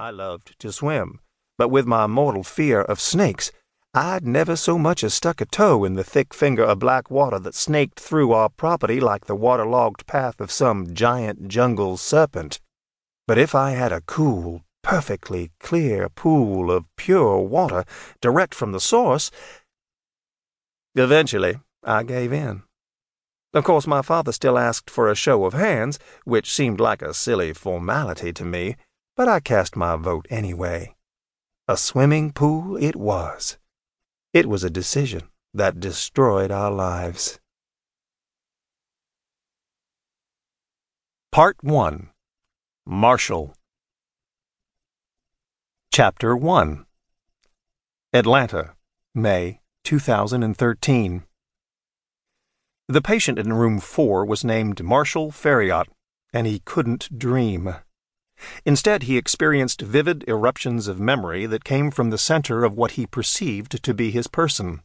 I loved to swim, but with my mortal fear of snakes, I'd never so much as stuck a toe in the thick finger of black water that snaked through our property like the waterlogged path of some giant jungle serpent. But if I had a cool, perfectly clear pool of pure water direct from the source, eventually I gave in. Of course, my father still asked for a show of hands, which seemed like a silly formality to me, but I cast my vote anyway. A swimming pool it was. It was a decision that destroyed our lives. Part 1 Marshall Chapter 1 Atlanta, May 2013 the patient in room four was named Marshall Ferriot, and he couldn't dream. Instead, he experienced vivid eruptions of memory that came from the center of what he perceived to be his person.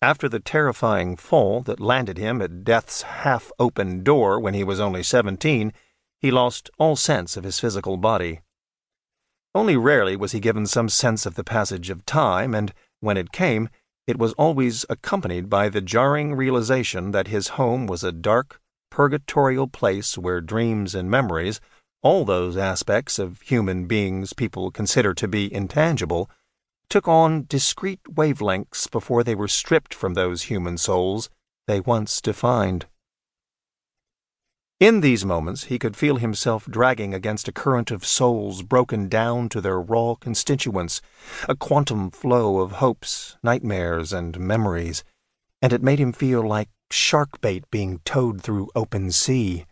After the terrifying fall that landed him at death's half open door when he was only seventeen, he lost all sense of his physical body. Only rarely was he given some sense of the passage of time, and when it came, it was always accompanied by the jarring realization that his home was a dark, purgatorial place where dreams and memories, all those aspects of human beings people consider to be intangible, took on discrete wavelengths before they were stripped from those human souls they once defined. In these moments, he could feel himself dragging against a current of souls broken down to their raw constituents, a quantum flow of hopes, nightmares, and memories, and it made him feel like shark bait being towed through open sea.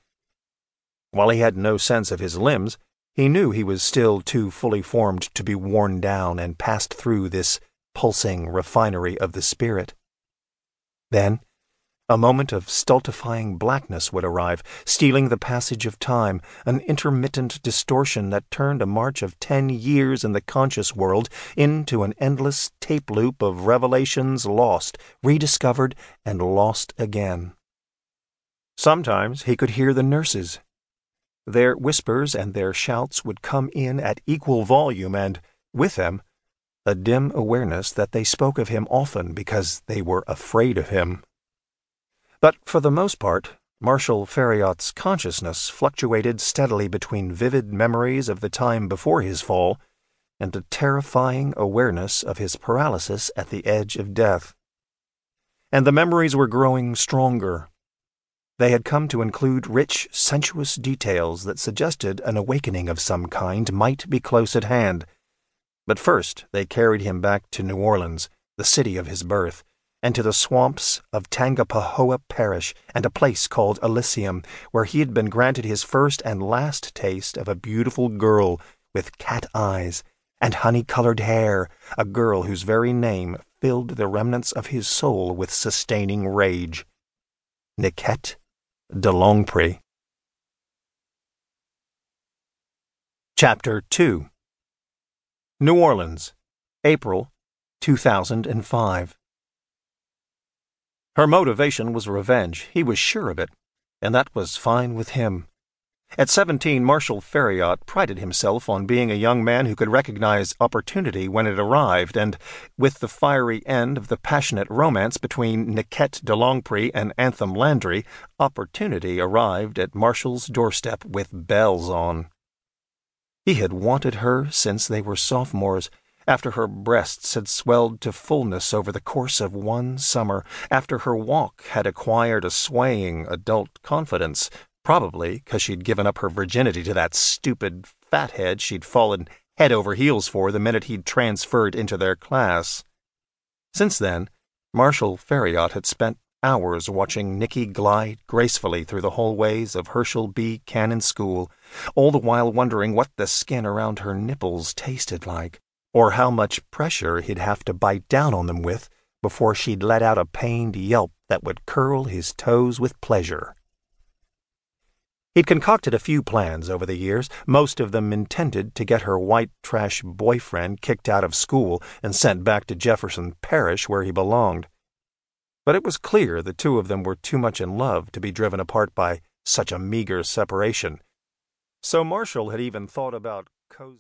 While he had no sense of his limbs, he knew he was still too fully formed to be worn down and passed through this pulsing refinery of the spirit. Then, a moment of stultifying blackness would arrive, stealing the passage of time, an intermittent distortion that turned a march of ten years in the conscious world into an endless tape loop of revelations lost, rediscovered, and lost again. Sometimes he could hear the nurses. Their whispers and their shouts would come in at equal volume, and, with them, a dim awareness that they spoke of him often because they were afraid of him. But for the most part, Marshall Ferriot's consciousness fluctuated steadily between vivid memories of the time before his fall and a terrifying awareness of his paralysis at the edge of death. And the memories were growing stronger. They had come to include rich, sensuous details that suggested an awakening of some kind might be close at hand. But first they carried him back to New Orleans, the city of his birth, and to the swamps of Tangipahoa Parish and a place called Elysium, where he had been granted his first and last taste of a beautiful girl with cat eyes and honey colored hair, a girl whose very name filled the remnants of his soul with sustaining rage. Niquette Delongpre. Chapter 2 New Orleans, April 2005. Her motivation was revenge, he was sure of it, and that was fine with him. At seventeen, Marshall Ferriot prided himself on being a young man who could recognize opportunity when it arrived, and with the fiery end of the passionate romance between Niquette Delongpre and Anthem Landry, opportunity arrived at Marshall's doorstep with bells on. He had wanted her since they were sophomores, after her breasts had swelled to fullness over the course of one summer, after her walk had acquired a swaying adult confidence, probably because she'd given up her virginity to that stupid fathead she'd fallen head over heels for the minute he'd transferred into their class. Since then, Marshall Ferriot had spent hours watching Nicky glide gracefully through the hallways of Herschel B. Cannon School, all the while wondering what the skin around her nipples tasted like or how much pressure he'd have to bite down on them with before she'd let out a pained yelp that would curl his toes with pleasure. He'd concocted a few plans over the years, most of them intended to get her white trash boyfriend kicked out of school and sent back to Jefferson Parish where he belonged. But it was clear the two of them were too much in love to be driven apart by such a meager separation. So Marshall had even thought about cozy.